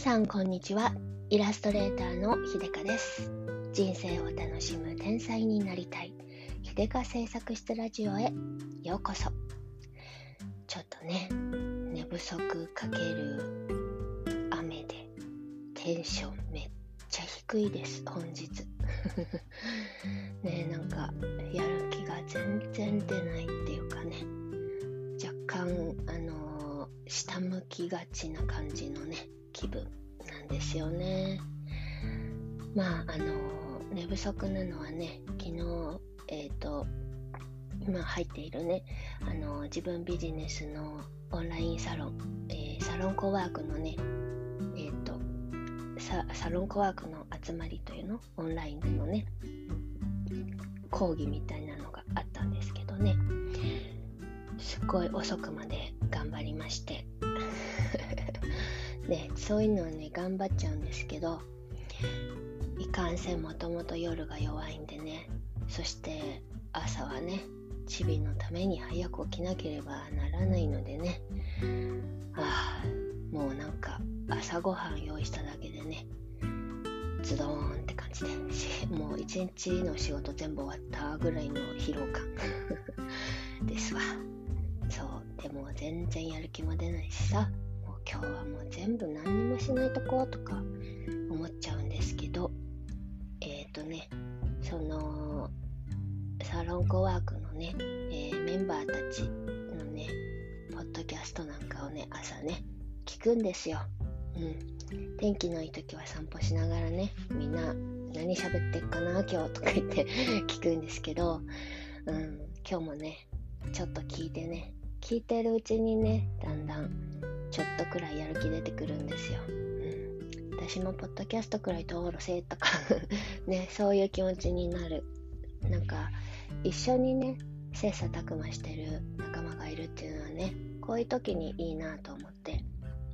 さんこんにちは。イラストレーターの秀香です。人生を楽しむ天才になりたい。秀香製作室ラジオへようこそ。ちょっとね寝不足かける雨でテンションめっちゃ低いです本日。ねなんかやる気が全然出ないっていうかね。若干あの、下向きがちな感じのね気分。ですよね。まああの寝不足なのはね昨日えっ、ー、と今入っているねあの自分ビジネスのオンラインサロン、えー、サロンコワークのねえっ、ー、とサロンコワークの集まりというの？オンラインでのね講義みたいなのがあったんですけどねすっごい遅くまで頑張りましてでそういうのはね頑張っちゃうんですけどいかんせんもともと夜が弱いんでねそして朝はねチビのために早く起きなければならないのでねああもうなんか朝ごはん用意しただけでねズドーンって感じで もう一日の仕事全部終わったぐらいの疲労感 ですわ。そうでも全然やる気も出ないしさ。今日はもう全部何にもしないとことか思っちゃうんですけどえっ、ー、とねそのサロンコワークのね、えー、メンバーたちのねポッドキャストなんかをね朝ね聞くんですよ。うん、天気のいい時は散歩しながらねみんな何喋ってっかな今日とか言って 聞くんですけど、うん、今日もねちょっと聞いてね聞いてるうちにねだんだんちょっとくらいやる気出てくるんですよ。うん、私もポッドキャストくらい通るせとか ね、そういう気持ちになる。なんか、一緒にね、切磋琢磨してる仲間がいるっていうのはね、こういう時にいいなと思って、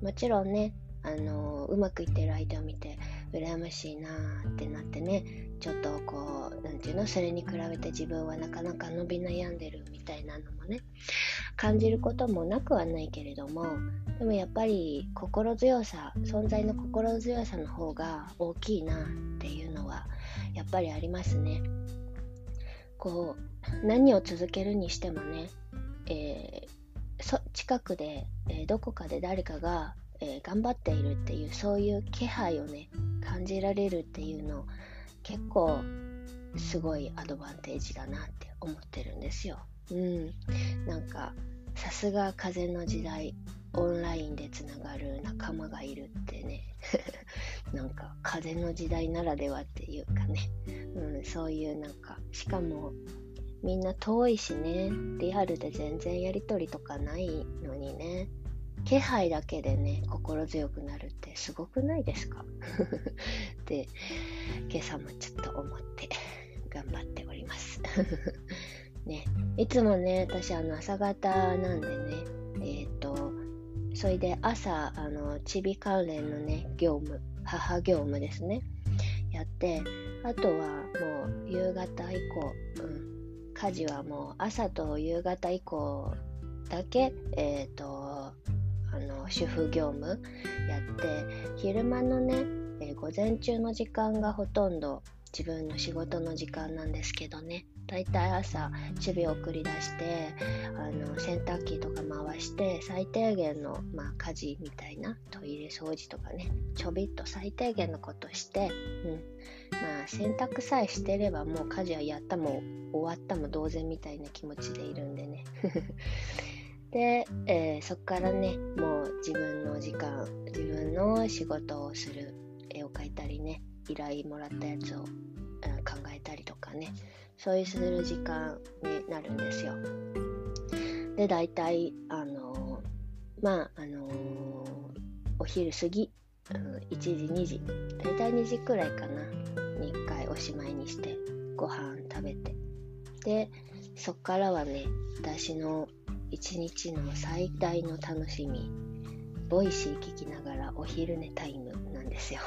もちろんね、あのうまくいってる相手を見て羨ましいなーってなってねちょっとこう何て言うのそれに比べて自分はなかなか伸び悩んでるみたいなのもね感じることもなくはないけれどもでもやっぱり心強さ存在の心強さの方が大きいなっていうのはやっぱりありますね。こう何を続けるにしてもね、えー、近くで、えー、どこかで誰かが、えー、頑張っているっていうそういう気配をね感じられるっていうの結構すごいアドバンテージだなって思ってるんですよ。うん、なんかさすが風の時代オンラインでつながる仲間がいるってね。なんか風の時代ならではっていうかね、うん、そういうなんかしかもみんな遠いしねリアルで全然やり取りとかないのにね。気配だけでね心強くなるってすごくないですか？で今朝もちょっと思って頑張っております。ね、いつもね、私、あの、朝方なんでね、えっ、ー、と、それで朝、あの、ちび関連のね、業務、母業務ですね、やって、あとはもう夕方以降、うん、家事はもう朝と夕方以降だけ、えっ、ー、と、主婦業務やって、昼間のね、えー、午前中の時間がほとんど自分の仕事の時間なんですけどね。だいたい朝守備を送り出してあの洗濯機とか回して最低限の、まあ、家事みたいなトイレ掃除とかねちょびっと最低限のことして、うん。まあ、洗濯さえしてればもう家事はやったも終わったも同然みたいな気持ちでいるんでね。で、えー、そっからねもうの仕事をする絵を描いたりね依頼もらったやつを、うん、考えたりとかねそういうする時間になるんですよ。で大体あのまああのお昼過ぎ、うん、1時2時大体2時くらいかなに1回おしまいにしてご飯食べてでそっからはね私の一日の最大の楽しみ Voicy 聞きながらお昼寝タイムなんですよ。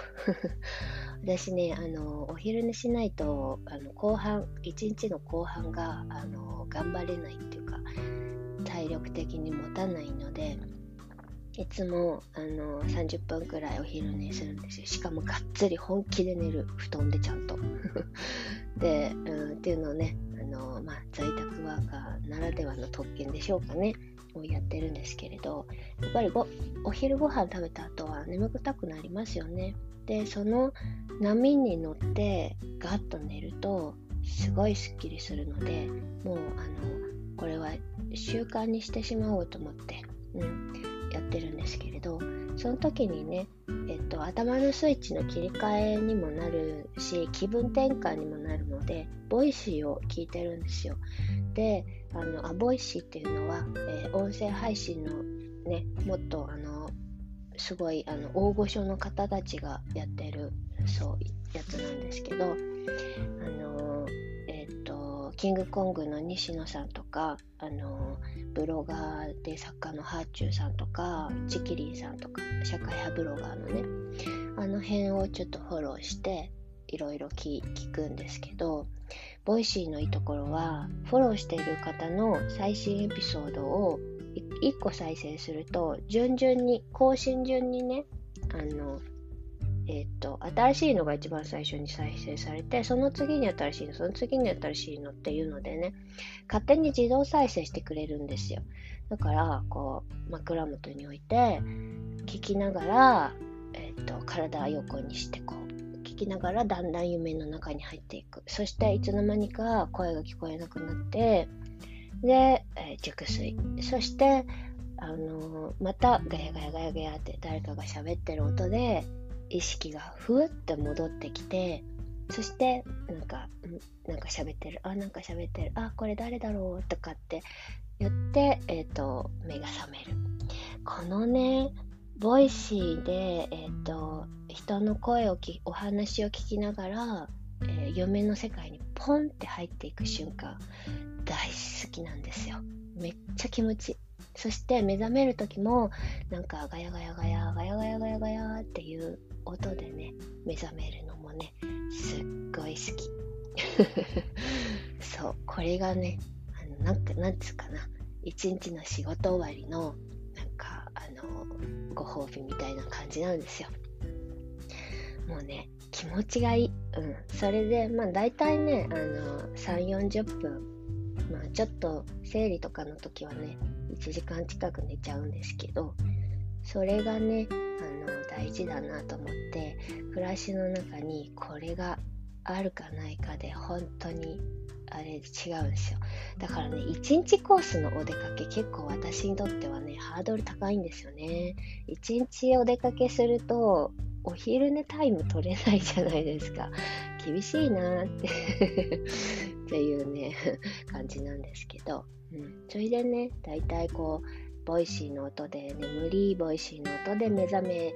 私ねあのお昼寝しないとあの後半一日の後半があの頑張れないっていうか体力的に持たないのでいつもあの30分くらいお昼寝するんですよ。しかもがっつり本気で寝る。布団でちゃんと。で、うん、っていうのをねあの、まあ、在宅ワーカーならではの特権でしょうかね。をやってるんですけれどやっぱりごお昼ご飯食べた後は眠くたくなりますよね。でその波に乗ってガッと寝るとすごいすっきりするのでもうあのこれは習慣にしてしまおうと思って、うん、やってるんですけれどその時にね、えっと、頭のスイッチの切り替えにもなるし気分転換にもなるので Voicy を聞いてるんですよ。であのあ Voicy っていうのは、えー、音声配信のねもっとあのすごいあの大御所の方たちがやってるそうやつなんですけどあのえっ、とキングコングの西野さんとかあのブロガーで作家のはあちゅうさんとかちきりんさんとか社会派ブロガーのねあの辺をちょっとフォローしていろいろ聞くんですけど Voicy のいいところはフォローしている方の最新エピソードを1個再生すると順々に更新順にねあのえっ、と新しいのが一番最初に再生されてその次に新しいのその次に新しいのっていうのでね勝手に自動再生してくれるんですよ。だからこう枕元に置いて聞きながら、えっ、と体横にしてこう聞きながらだんだん夢の中に入っていく。そしていつの間にか声が聞こえなくなってで、えー、熟睡。そしてあの、またガヤガヤガヤガヤって誰かが喋ってる音で意識がふわって戻ってきてそしてなんかなんか喋ってる。あなんか喋ってる。あこれ誰だろうとかって言って、えーと目が覚める。このね Voicy で、えーと、人の声をきお話を聞きながら、えー、夢の世界にポンって入っていく瞬間大好きなんですよ。めっちゃ気持ちいい。そして目覚める時もなんかガヤガヤガヤガヤガヤガヤガヤっていう音でね目覚めるのもねすっごい好き。そうこれがねあのなんかなんつうかな一日の仕事終わりのなんかあのご褒美みたいな感じなんですよ。もうね気持ちがいい。うん。それでまあ大体ねあの3 4 0分まあちょっと生理とかの時はね1時間近く寝ちゃうんですけどそれがねあの大事だなと思って暮らしの中にこれがあるかないかで本当にあれ違うんですよ。だからね1日コースのお出かけ結構私にとってはねハードル高いんですよね。1日お出かけするとお昼寝タイム取れないじゃないですか。厳しいなって。っていうね 感じなんですけど、うん、それでねだいたいこう Voicy の音で眠り Voicy の音で目覚め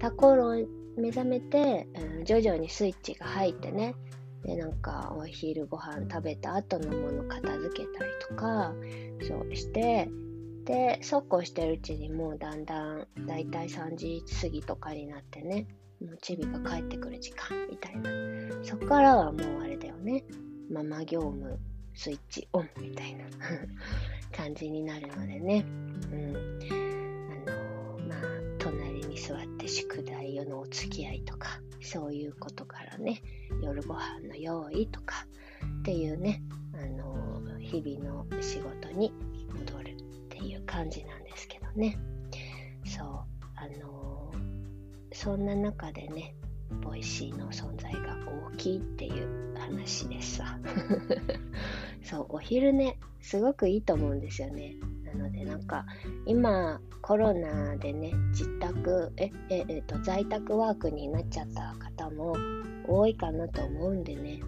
た頃目覚めて、うん、徐々にスイッチが入ってね。でなんかお昼ご飯食べた後のもの片付けたりとかそうしてでそうこうしてるうちにもうだんだんだいたい3時過ぎとかになってねもうチビが帰ってくる時間みたいな。そっからはもうあれだよね。ママ業務スイッチオンみたいな 感じになるのでね。うん。あのま隣に座って宿題のお付き合いとかそういうことからね夜ご飯の用意とかっていうねあの日々の仕事に戻るっていう感じなんですけどね。そうあのそんな中でね Voicy の存在が大きいっていう話でさ。そうお昼寝すごくいいと思うんですよね。なのでなんか今コロナでね自宅えええっと在宅ワークになっちゃった方も多いかなと思うんでね。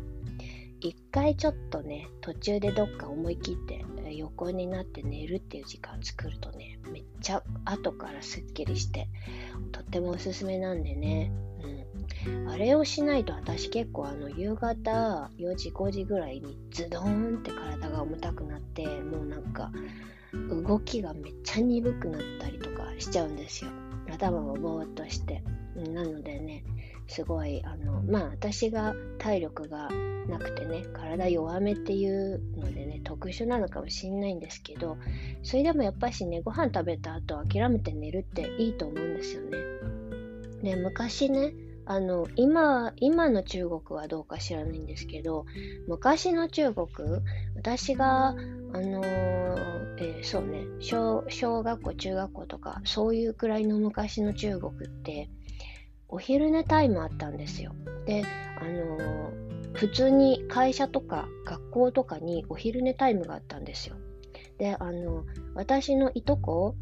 一回ちょっとね途中でどっか思い切って横になって寝るっていう時間作るとねめっちゃ後からすっきりしてとってもおすすめなんでね、あれをしないと私結構あの夕方4時5時ぐらいにズドーンって体が重たくなってもうなんか動きがめっちゃ鈍くなったりとかしちゃうんですよ頭がぼーっとしてなのでねすごいあのまあ私が体力がなくてね体弱めっていうのでね特殊なのかもしんないんですけどそれでもやっぱしねご飯食べた後諦めて寝るっていいと思うんですよね。で昔ねあの今今の中国はどうか知らないんですけど昔の中国私があのえー、そうね小小学校中学校とかそういうくらいの昔の中国ってお昼寝タイムあったんですよ。であの普通に会社とか学校とかにお昼寝タイムがあったんですよ。であの私のいとこ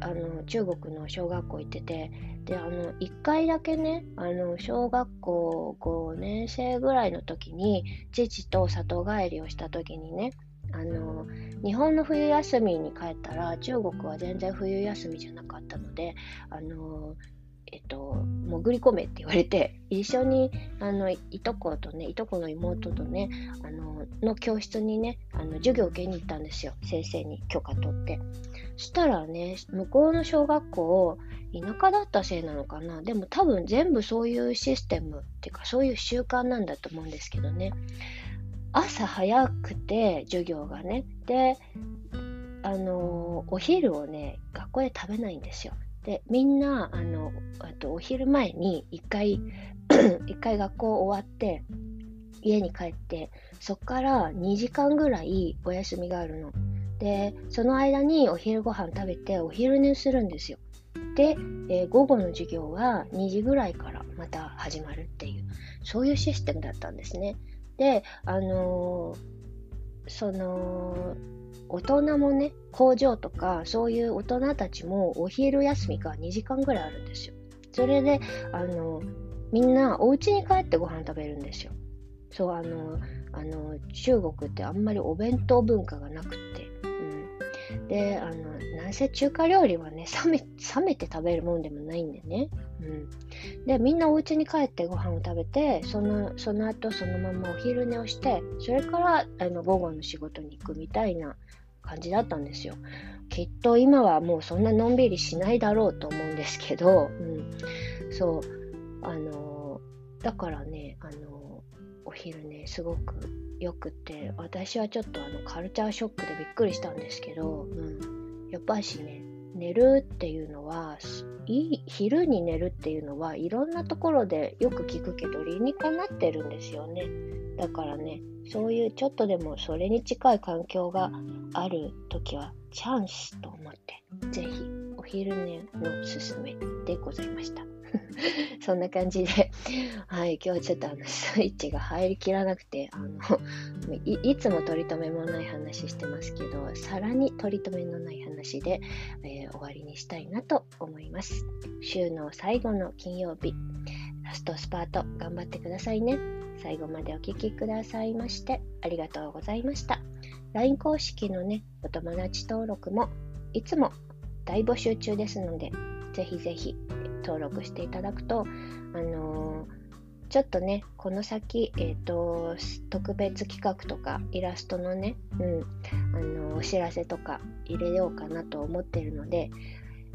あの中国の小学校行っててであの1回だけねあの小学校5年生ぐらいの時に父と里帰りをした時にねあの日本の冬休みに帰ったら中国は全然冬休みじゃなかったのであのえっと、潜り込めって言われて、一緒に、あの、いとことね、いとこの妹とね、あの、の教室にね、あの、授業を受けに行ったんですよ。先生に許可取って。そしたらね、向こうの小学校、田舎だったせいなのかな？でも多分全部そういうシステムっていうか、そういう習慣なんだと思うんですけどね。朝早くて、授業がね。で、あの、お昼をね、学校で食べないんですよ。でみんなあのあとお昼前に1回 一回学校終わって家に帰ってそこから2時間ぐらいお休みがあるの。でその間にお昼ご飯食べてお昼寝するんですよ。で、えー、午後の授業は2時ぐらいからまた始まるっていうそういうシステムだったんですね。であのー、その大人もね、工場とか、そういう大人たちもお昼休みが2時間ぐらいあるんですよ。それで、あの、みんなお家に帰ってご飯食べるんですよ。そう、あの、あの中国ってあんまりお弁当文化がなくて、うん、で、あの、なんせ中華料理はね、冷め、冷めて食べるもんでもないんでね。うん。で、みんなお家に帰ってご飯を食べて、その、その後そのままお昼寝をして、それから、あの、午後の仕事に行くみたいな感じだったんですよ。きっと今はもうそんなのんびりしないだろうと思うんですけど、うん、そう、あの、だからね、あの、お昼ね、すごくよくて、私はちょっとあのカルチャーショックでびっくりしたんですけど、うん、やっぱしね、寝るっていうのはいい昼に寝るっていうのはいろんなところでよく聞くけど理にかなってるんですよね。だからねそういうちょっとでもそれに近い環境がある時はチャンスと思ってぜひお昼寝のすすめでございました そんな感じで、はい、今日ちょっとあのスイッチが入りきらなくて、あのいいつも取り留めもない話してますけど、さらに取り留めのない話で、えー、終わりにしたいなと思います。週の最後の金曜日、ラストスパート頑張ってくださいね。最後までお聴きくださいましてありがとうございました。LINE 公式のね、お友達登録もいつも大募集中ですので、ぜひぜひ登録していただくと、あのー、ちょっとね、この先、えっ、ー、と、特別企画とか、イラストのね、うん、あの、お知らせとか入れようかなと思ってるので、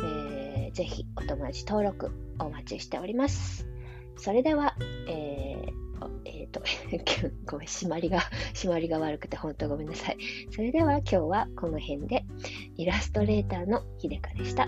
えー、ぜひお友達登録お待ちしております。それでは、えー、っ、ー、と、ごめん、締まりが、締まりが悪くて本当ごめんなさい。それでは今日はこの辺で、イラストレーターのひでかでした。